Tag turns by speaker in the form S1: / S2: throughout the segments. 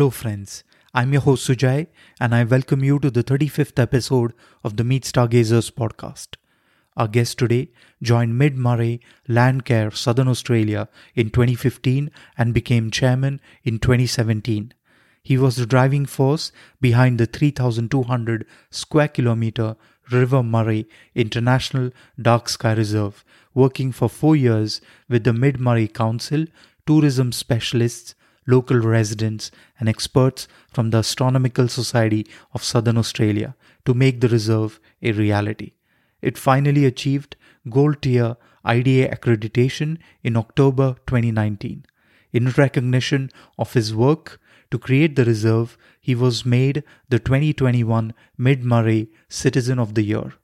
S1: Hello, friends. I'm your host Sujay, and I welcome you to the 35th episode of the Meet Stargazers podcast. Our guest today joined Mid Murray Landcare Southern Australia in 2015 and became chairman in 2017. He was the driving force behind the 3,200 square kilometer River Murray International Dark Sky Reserve, working for four years with the Mid Murray Council, tourism specialists, local residents, and experts from the Astronomical Society of Southern Australia to make the reserve a reality. It finally achieved Gold Tier IDA accreditation in October 2019. In recognition of his work to create the reserve, he was made the 2021 Mid Murray Citizen of the Year.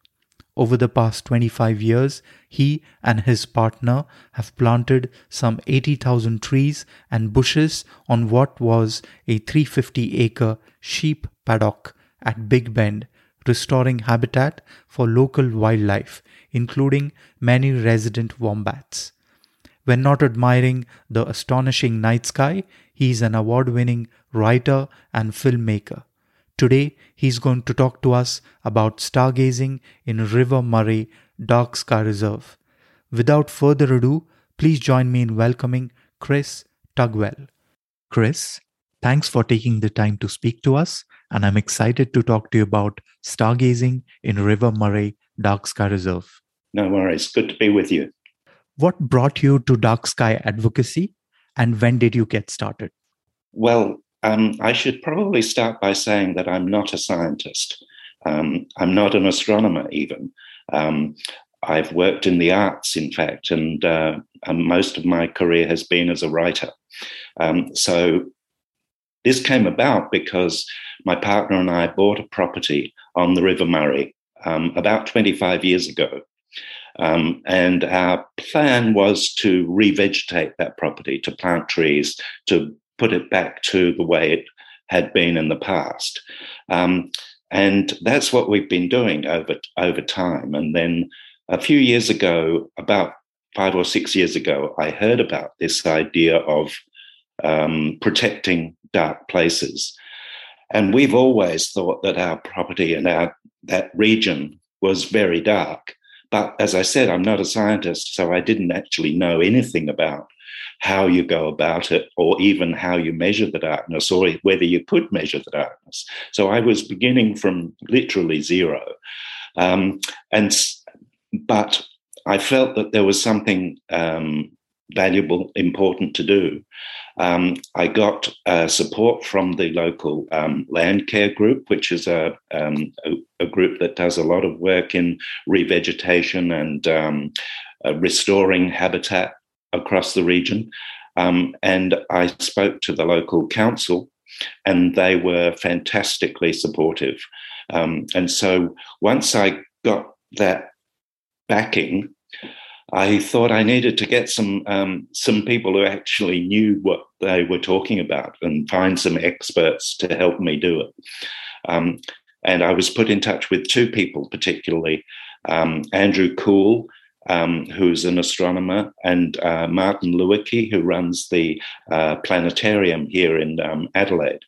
S1: Over the past 25 years, he and his partner have planted some 80,000 trees and bushes on what was a 350 acre sheep paddock at Big Bend, restoring habitat for local wildlife, including many resident wombats. When not admiring the astonishing night sky, he is an award winning writer and filmmaker. Today, he's going to talk to us about stargazing in River Murray Dark Sky Reserve. Without further ado, please join me in welcoming Chris Tugwell. Chris, thanks for taking the time to speak to us, and I'm excited to talk to you about stargazing in River Murray Dark Sky Reserve.
S2: No worries. Good to be with you.
S1: What brought you to dark sky advocacy, and when did you get started?
S2: Well, um, I should probably start by saying that I'm not a scientist. Um, I'm not an astronomer, even. Um, I've worked in the arts, in fact, and, uh, and, most of my career has been as a writer. Um, so this came about because my partner and I bought a property on the River Murray um, about 25 years ago. Um, and our plan was to revegetate that property, to plant trees, to put it back to the way it had been in the past. Um, and that's what we've been doing over, over time. And then a few years ago, about five or six years ago, I heard about this idea of um, protecting dark places. And we've always thought that our property and our that region was very dark. But as I said, I'm not a scientist, so I didn't actually know anything about how you go about it, or even how you measure the darkness, or whether you could measure the darkness. So I was beginning from literally zero. Um, and but I felt that there was something um, valuable, important to do. Um, I got uh, support from the local um, land care group, which is a, um, a, a, group that does a lot of work in revegetation and um, uh, restoring habitat across the region. Um, and I spoke to the local council, and they were fantastically supportive. Um, and so once I got that backing, I thought I needed to get some um, some people who actually knew what they were talking about and find some experts to help me do it. Um, and I was put in touch with two people, particularly um, Andrew Cool, um, who's an astronomer, and uh, Martin Lewicki, who runs the uh, planetarium here in um, Adelaide.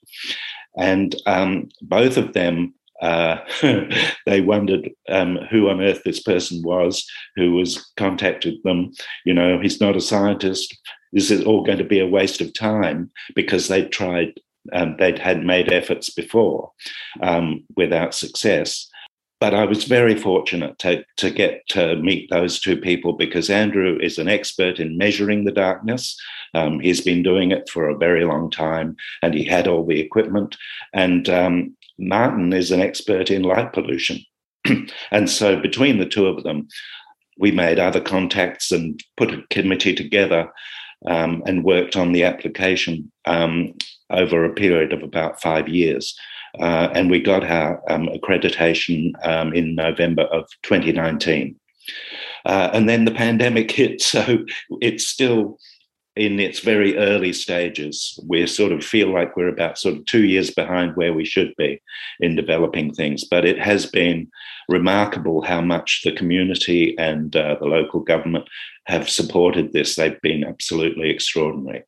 S2: And um, both of them, uh, they wondered um, who on earth this person was who was contacted them. You know, he's not a scientist. Is it all going to be a waste of time? Because they'd tried um, they'd had made efforts before um, without success. But I was very fortunate to, to get to meet those two people because Andrew is an expert in measuring the darkness. Um, he's been doing it for a very long time and he had all the equipment. And um, Martin is an expert in light pollution. and so between the two of them, we made other contacts and put a committee together um, and worked on the application um, over a period of about five years. Uh, and we got our um, accreditation um, in November of 2019. Uh, and then the pandemic hit, so it's still in its very early stages. We sort of feel like we're about sort of two years behind where we should be in developing things. But it has been remarkable how much the community and uh, the local government have supported this. They've been absolutely extraordinary.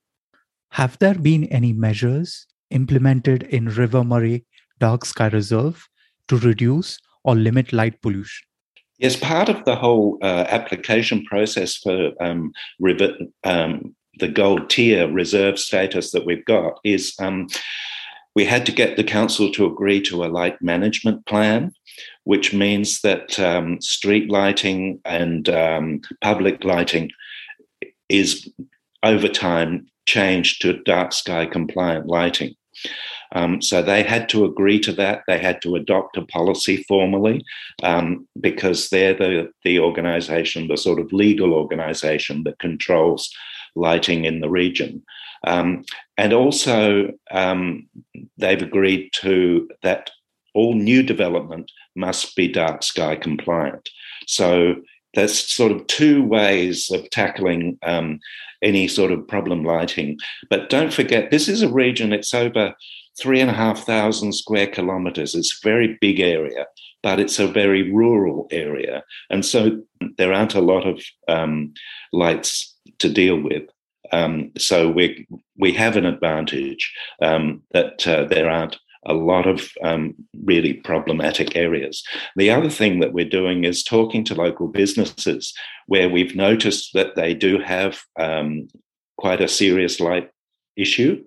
S1: Have there been any measures implemented in River Murray Dark Sky Reserve to reduce or limit light pollution?
S2: Yes, part of the whole uh, application process for um, river, um, the gold tier reserve status that we've got is um, we had to get the council to agree to a light management plan, which means that um, street lighting and um, public lighting is over time changed to dark sky compliant lighting. Um, so they had to agree to that. They had to adopt a policy formally um, because they're the, the organization, the sort of legal organization that controls lighting in the region. Um, and also, um, they've agreed to that all new development must be dark sky compliant. So there's sort of two ways of tackling um, any sort of problem lighting. But don't forget, this is a region, it's over three and a half thousand square kilometers. It's a very big area, but it's a very rural area. And so there aren't a lot of um, lights to deal with. Um, so we we have an advantage um, that uh, there aren't a lot of um, really problematic areas. The other thing that we're doing is talking to local businesses where we've noticed that they do have um, quite a serious light issue.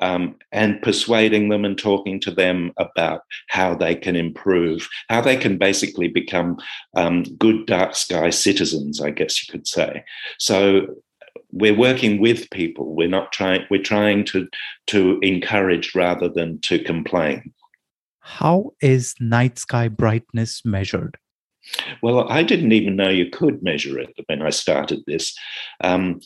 S2: Um, and persuading them and talking to them about how they can improve, how they can basically become um, good dark sky citizens, I guess you could say. So we're working with people. We're not trying. We're trying to to encourage rather than to complain.
S1: How is night sky brightness measured?
S2: Well, I didn't even know you could measure it when I started this. Um,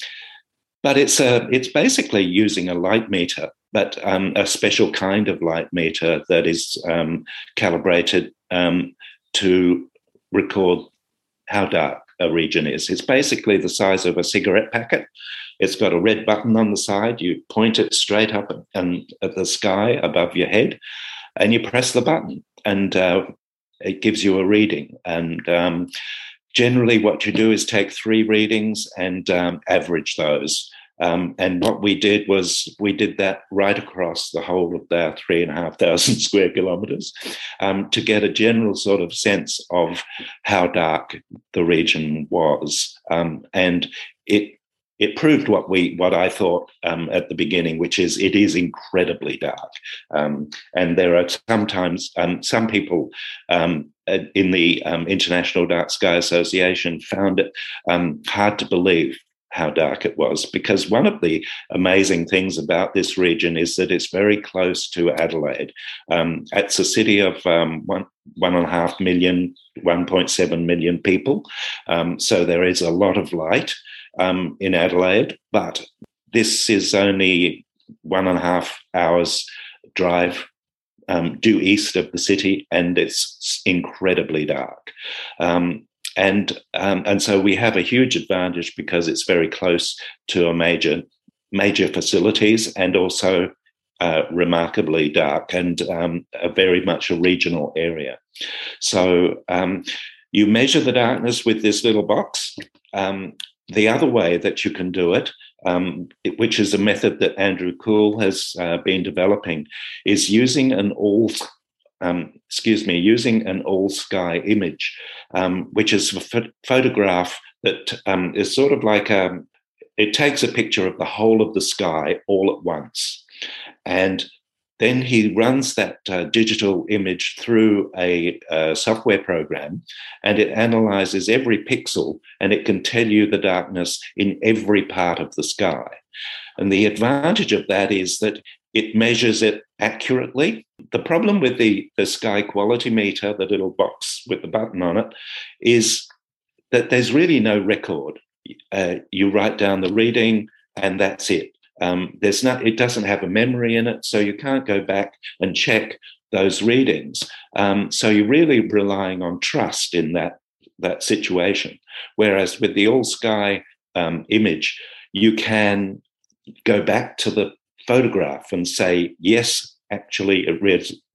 S2: but it's a it's basically using a light meter, but um, a special kind of light meter that is um, calibrated um, to record how dark a region is. It's basically the size of a cigarette packet. It's got a red button on the side. You point it straight up and at the sky above your head, and you press the button, and uh, it gives you a reading. And um, generally, what you do is take three readings and um, average those. Um, and what we did was we did that right across the whole of their three and a half thousand square kilometers um, to get a general sort of sense of how dark the region was. Um, and it it proved what we what I thought um, at the beginning, which is it is incredibly dark, um, and there are sometimes um, some people um, in the um, International Dark Sky Association found it um, hard to believe how dark it was because one of the amazing things about this region is that it's very close to Adelaide. Um, it's a city of um, one one and a half million, 1.7 million people, um, so there is a lot of light um, in Adelaide. But this is only one and a half hours drive um, due east of the city, and it's incredibly dark. Um, and um, and so we have a huge advantage because it's very close to a major major facilities and also uh, remarkably dark and um, a very much a regional area. So um, you measure the darkness with this little box. Um, the other way that you can do it, um, which is a method that Andrew Cool has uh, been developing, is using an all um, excuse me, using an all sky image, um, which is a ph- photograph that um, is sort of like a, um, it takes a picture of the whole of the sky all at once. And then he runs that uh, digital image through a, a, software program and it analyzes every pixel and it can tell you the darkness in every part of the sky. And the advantage of that is that it measures it accurately. The problem with the, the sky quality meter, the little box with the button on it, is that there's really no record. Uh, you write down the reading and that's it. Um, there's not, it doesn't have a memory in it, so you can't go back and check those readings. Um, so you're really relying on trust in that that situation. Whereas with the all sky um, image, you can go back to the photograph and say, yes, actually it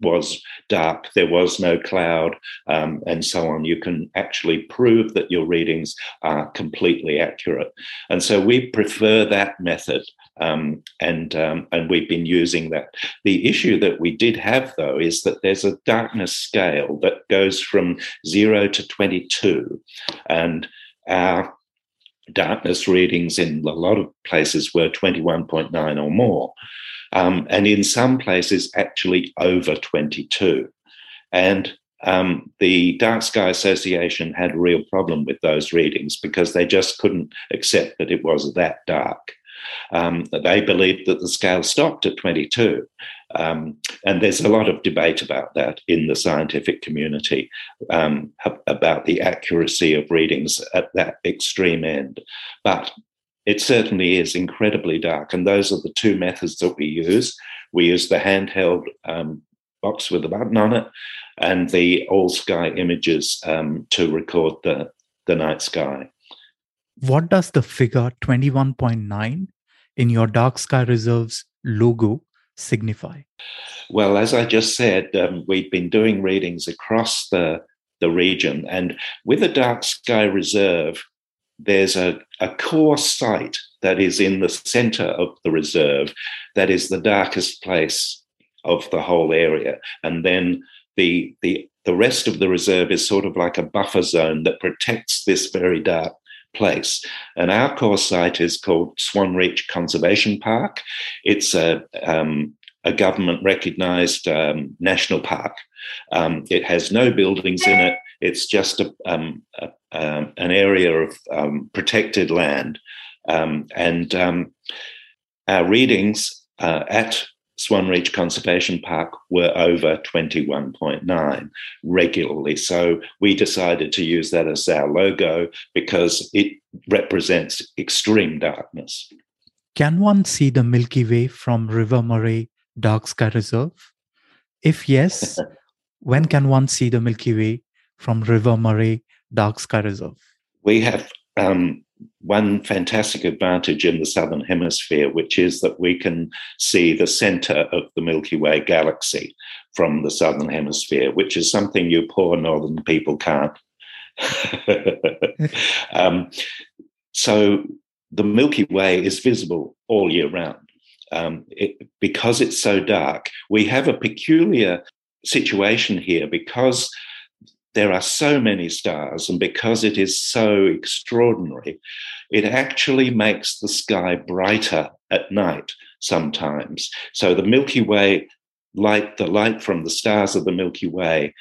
S2: was dark, there was no cloud, um, and so on. You can actually prove that your readings are completely accurate. And so we prefer that method Um, and um, and we've been using that. The issue that we did have though is that there's a darkness scale that goes from zero to 22, and our darkness readings in a lot of places were 21.9 or more, um, and in some places actually over 22. And um, the Dark Sky Association had a real problem with those readings because they just couldn't accept that it was that dark. Um, they believed that the scale stopped at 22. Um, and there's a lot of debate about that in the scientific community um, about the accuracy of readings at that extreme end. But it certainly is incredibly dark. And those are the two methods that we use. We use the handheld um, box with a button on it and the all sky images um, to record the, the night sky.
S1: What does the figure 21.9 in your dark sky reserves logo signify?
S2: Well, as I just said, um, we've been doing readings across the, the region, and with a dark sky reserve, there's a, a core site that is in the center of the reserve that is the darkest place of the whole area. And then the, the, the rest of the reserve is sort of like a buffer zone that protects this very dark place. And our core site is called Swan Reach Conservation Park. It's a, um, a government recognized um, national park. Um, it has no buildings in it. It's just a, um, a, um, an area of um, protected land. and our readings uh, at Swan Reach Conservation Park were over 21.9 regularly. So we decided to use that as our logo because it represents extreme darkness.
S1: Can one see the Milky Way from River Murray Dark Sky Reserve? If yes, when can one see the Milky Way from River Murray Dark Sky Reserve?
S2: We have um, one fantastic advantage in the southern hemisphere, which is that we can see the center of the Milky Way galaxy from the southern hemisphere, which is something you poor northern people can't. um, so the Milky Way is visible all year round. Um, it, because it's so dark, we have a peculiar situation here because there are so many stars, and because it is so extraordinary, it actually makes the sky brighter at night sometimes. So the Milky Way light, the light from the stars of the Milky Way,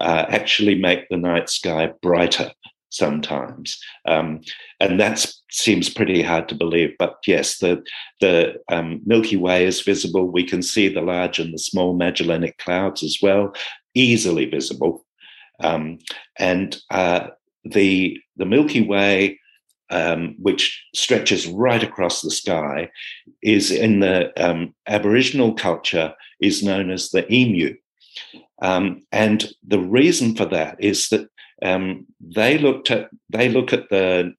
S2: uh, actually make the night sky brighter sometimes, um, and that seems pretty hard to believe. But yes, the the um, Milky Way is visible. We can see the large and the small Magellanic clouds as well, easily visible. Um, and uh, the, the Milky Way, um, which stretches right across the sky, is in the um, Aboriginal culture is known as the emu. Um, and the reason for that is that um, they looked at they look at the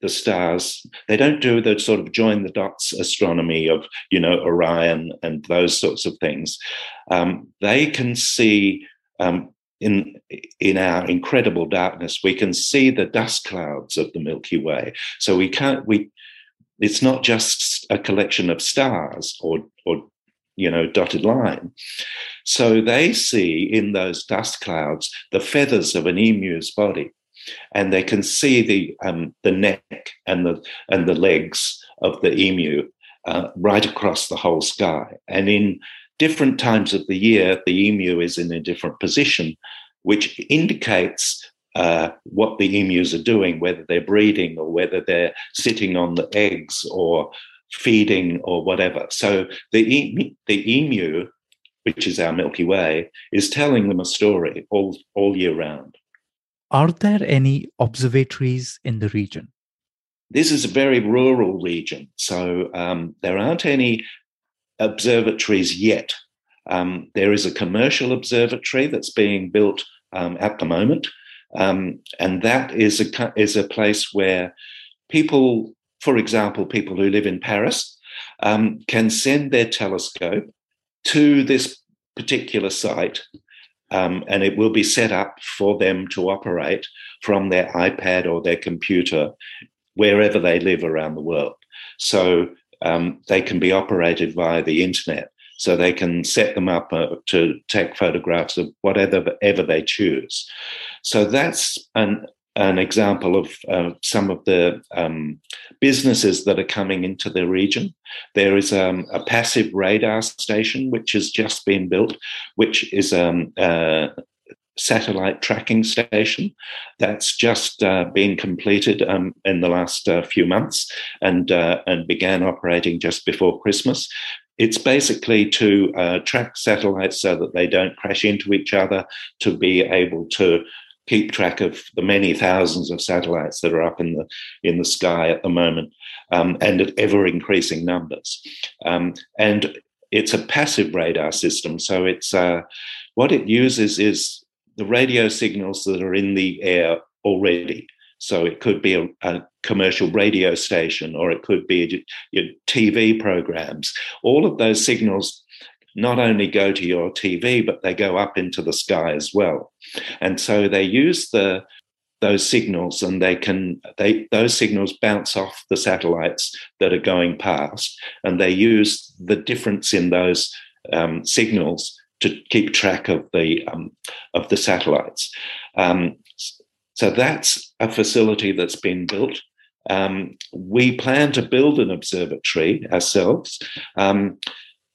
S2: the stars. They don't do the sort of join the dots astronomy of you know Orion and those sorts of things. Um, they can see um, in in our incredible darkness we can see the dust clouds of the milky way. So we can't we it's not just a collection of stars or or you know dotted line. So they see in those dust clouds the feathers of an emu's body and they can see the um, the neck and the and the legs of the emu uh, right across the whole sky. And in different times of the year, the emu is in a different position, which indicates uh, what the emus are doing, whether they're breeding or whether they're sitting on the eggs or feeding or whatever. So the, the emu, which is our Milky Way, is telling them a story all, all year round.
S1: Are there any observatories in the region?
S2: This is a very rural region, so um, there aren't any observatories yet. Um, there is a commercial observatory that's being built um, at the moment, um, and that is a is a place where people, for example, people who live in Paris, um, can send their telescope to this particular site, um, and it will be set up for them to operate from their iPad or their computer wherever they live around the world. So um, they can be operated via the internet. So they can set them up uh, to take photographs of whatever ever they choose. So that's an an example of uh, some of the um, businesses that are coming into the region. There is um, a passive radar station which has just been built, which is um, a satellite tracking station that's just uh, been completed um, in the last uh, few months and uh, and began operating just before Christmas. It's basically to uh, track satellites so that they don't crash into each other, to be able to keep track of the many thousands of satellites that are up in the in the sky at the moment, um, and at ever increasing numbers. Um, and it's a passive radar system, so it's uh, what it uses is the radio signals that are in the air already. So it could be a, a commercial radio station, or it could be your TV programs. All of those signals not only go to your TV, but they go up into the sky as well. And so they use the those signals and they can they those signals bounce off the satellites that are going past and they use the difference in those um, signals to keep track of the um, of the satellites um, so that's a facility that's been built um, we plan to build an observatory ourselves um,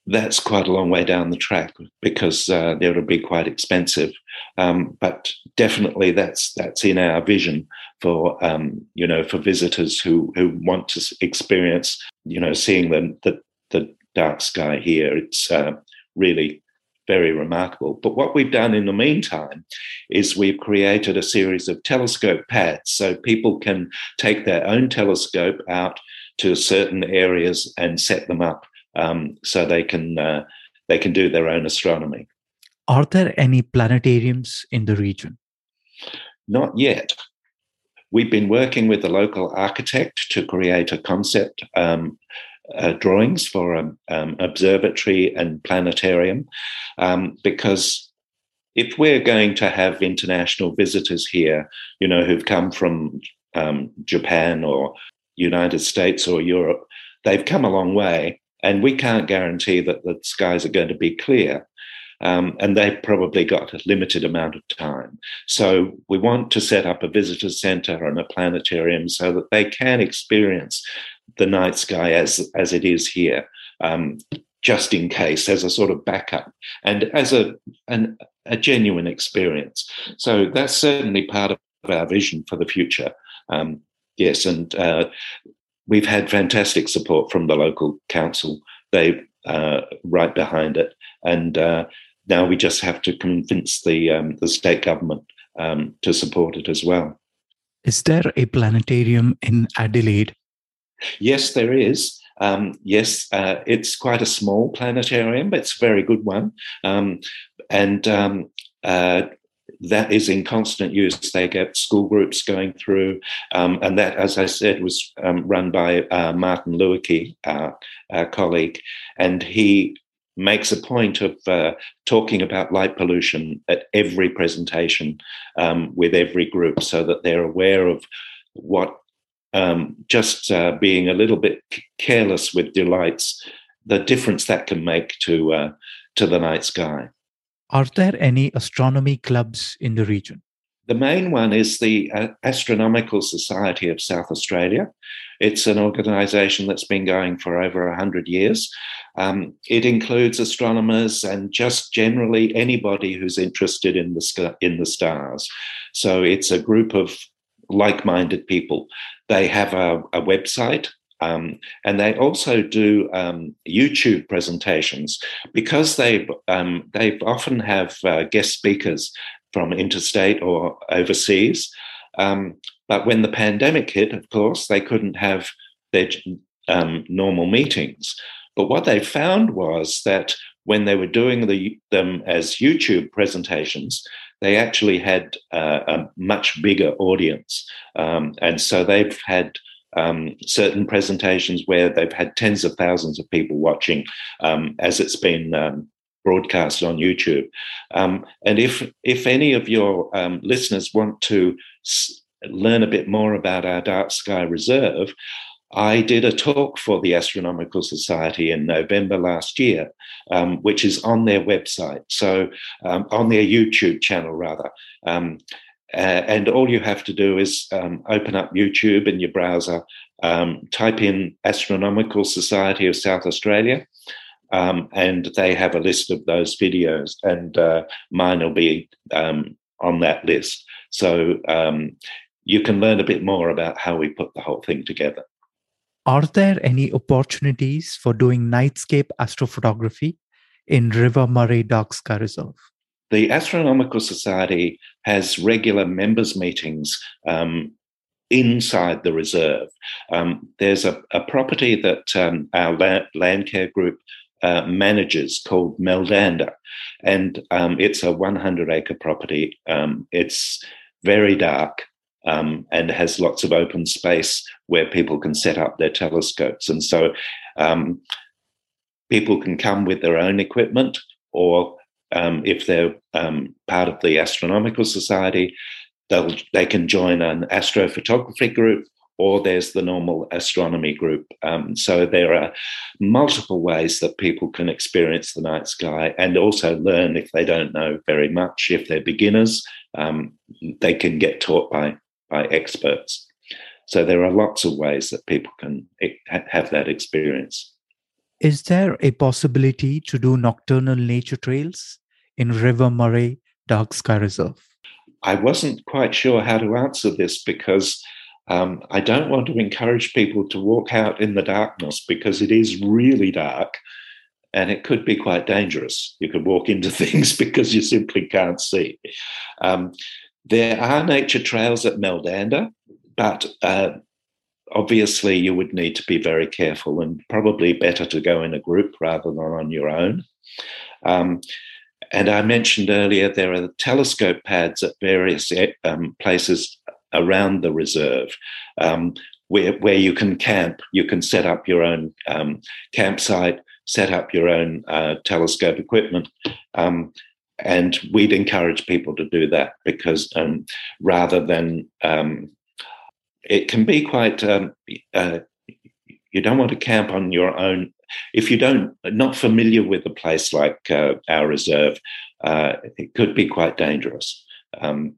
S2: that's quite a long way down the track because uh, it would be quite expensive. Um, but definitely, that's that's in our vision for um, you know for visitors who who want to experience you know seeing the the, the dark sky here. It's uh, really very remarkable. But what we've done in the meantime is we've created a series of telescope pads so people can take their own telescope out to certain areas and set them up um, so they can uh, they can do their own astronomy.
S1: Are there any planetariums in the region?
S2: Not yet. We've been working with the local architect to create a concept um, uh, drawings for an um, observatory and planetarium um, because if we're going to have international visitors here, you know, who've come from um, Japan or United States or Europe, they've come a long way and we can't guarantee that the skies are going to be clear. Um, and they've probably got a limited amount of time. So we want to set up a visitor center and a planetarium so that they can experience the night sky as as it is here, um, just in case, as a sort of backup and as a an, a genuine experience. So that's certainly part of our vision for the future. Um, yes, and uh, we've had fantastic support from the local council. They uh, right behind it, and uh, now we just have to convince the um, the state government um, to support it as well.
S1: Is there a planetarium in Adelaide?
S2: Yes, there is. Um, yes, uh, it's quite a small planetarium, but it's a very good one. Um, and um, uh, that is in constant use. They get school groups going through, um, and that, as I said, was um, run by uh, Martin Lewicki, our, our, colleague, and he makes a point of uh, talking about light pollution at every presentation um, with every group, so that they're aware of what um, just uh, being a little bit careless with delights, the difference that can make to uh, to the night sky.
S1: Are there any astronomy clubs in the region?
S2: The main one is the uh, Astronomical Society of South Australia. It's an organization that's been going for over 100 years. Um, it includes astronomers and just generally anybody who's interested in the, in the stars. So it's a group of like minded people. They have a, a website, um, and they also do um, YouTube presentations because they um, they often have uh, guest speakers from interstate or overseas. Um, but when the pandemic hit, of course, they couldn't have their um, normal meetings. But what they found was that when they were doing the, them as YouTube presentations, they actually had uh, a much bigger audience. Um, and so they've had um, certain presentations where they've had tens of thousands of people watching um, as it's been um, broadcast on YouTube. Um, and if if any of your um, listeners want to s- learn a bit more about our Dark Sky Reserve, I did a talk for the Astronomical Society in November last year, um, which is on their website. So, um, on their YouTube channel, rather. Um, uh, and all you have to do is um, open up YouTube in your browser, um, type in Astronomical Society of South Australia, um, and they have a list of those videos, and uh, mine will be on that list. So you can learn a bit more about how we put the whole thing together.
S1: Are there any opportunities for doing nightscape astrophotography in River Murray Dark Sky Reserve?
S2: The Astronomical Society has regular members' meetings um, inside the reserve. Um, there's a, a, property that um, our land, Landcare group uh, manages called Meldanda, and um, it's a 100 acre property. Um, it's very dark um, and has lots of open space where people can set up their telescopes. And so um, people can come with their own equipment, or um, if they're um, part of the Astronomical Society, they can join an astrophotography group. Or there's the normal astronomy group. Um, so there are multiple ways that people can experience the night sky and also learn if they don't know very much. If they're beginners, um, they can get taught by by experts. So there are lots of ways that people can have that experience.
S1: Is there a possibility to do nocturnal nature trails in River Murray Dark Sky Reserve?
S2: I wasn't quite sure how to answer this because um, I don't want to encourage people to walk out in the darkness because it is really dark and it could be quite dangerous. You could walk into things because you simply can't see. Um, there are nature trails at Meldanda, but uh, obviously you would need to be very careful and probably better to go in a group rather than on your own. Um, and I mentioned earlier there are telescope pads at various um, places around the reserve um, where, where you can camp. You can set up your own um, campsite, set up your own uh, telescope equipment. And we'd encourage people to do that because um, rather than um, it can be quite um, uh, you don't want to camp on your own. If you don't not familiar with a place like uh, our reserve uh, it could be quite dangerous. Um,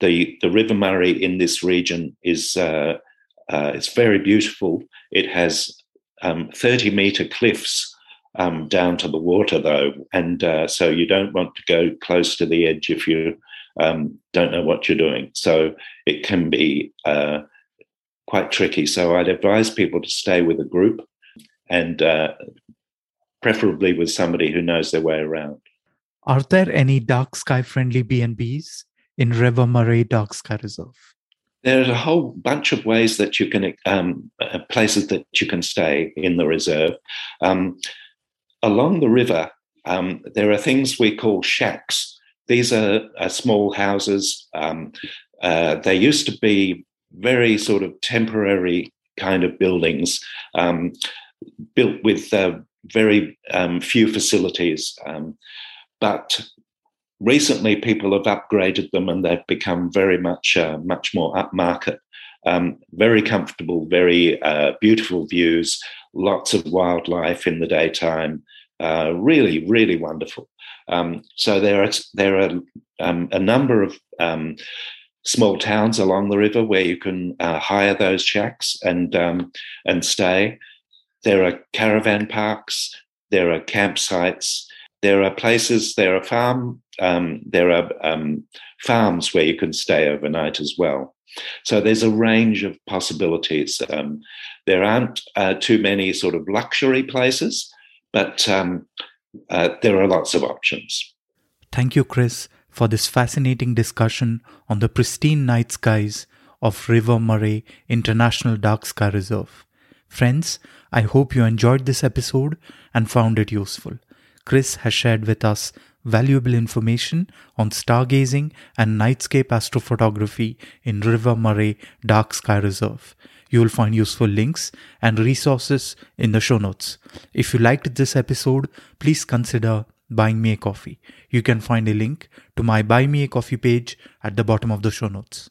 S2: the the river murray in this region is uh, uh, it's very beautiful. It has um, 30 meter cliffs um, down to the water, though, and uh, so you don't want to go close to the edge if you um, don't know what you're doing. So it can be uh, quite tricky. So I'd advise people to stay with a group and uh, preferably with somebody who knows their way around.
S1: Are there any dark sky friendly B&Bs in River Murray Dark Sky Reserve?
S2: There's a whole bunch of ways that you can, um, uh, places that you can stay in the reserve. Along the river, um, there are things we call shacks. These are, are small houses. Um, uh, they used to be very sort of temporary kind of buildings um, built with uh, very um, few facilities. Um, but recently, people have upgraded them and they've become very much, uh, much more upmarket. Um, very comfortable, very uh, beautiful views, lots of wildlife in the daytime. Uh, really, really wonderful. Um, so there are there are um, a number of um, small towns along the river where you can uh, hire those shacks and um, and stay. There are caravan parks. There are campsites. There are places. There are farm. Um, there are um, farms where you can stay overnight as well. So there's a range of possibilities. Um, there aren't uh, too many sort of luxury places, but um, uh, there are lots of options.
S1: Thank you, Chris, for this fascinating discussion on the pristine night skies of River Murray International Dark Sky Reserve. Friends, I hope you enjoyed this episode and found it useful. Chris has shared with us valuable information on stargazing and nightscape astrophotography in River Murray Dark Sky Reserve. You will find useful links and resources in the show notes. If you liked this episode, please consider buying me a coffee. You can find a link to my Buy Me a Coffee page at the bottom of the show notes.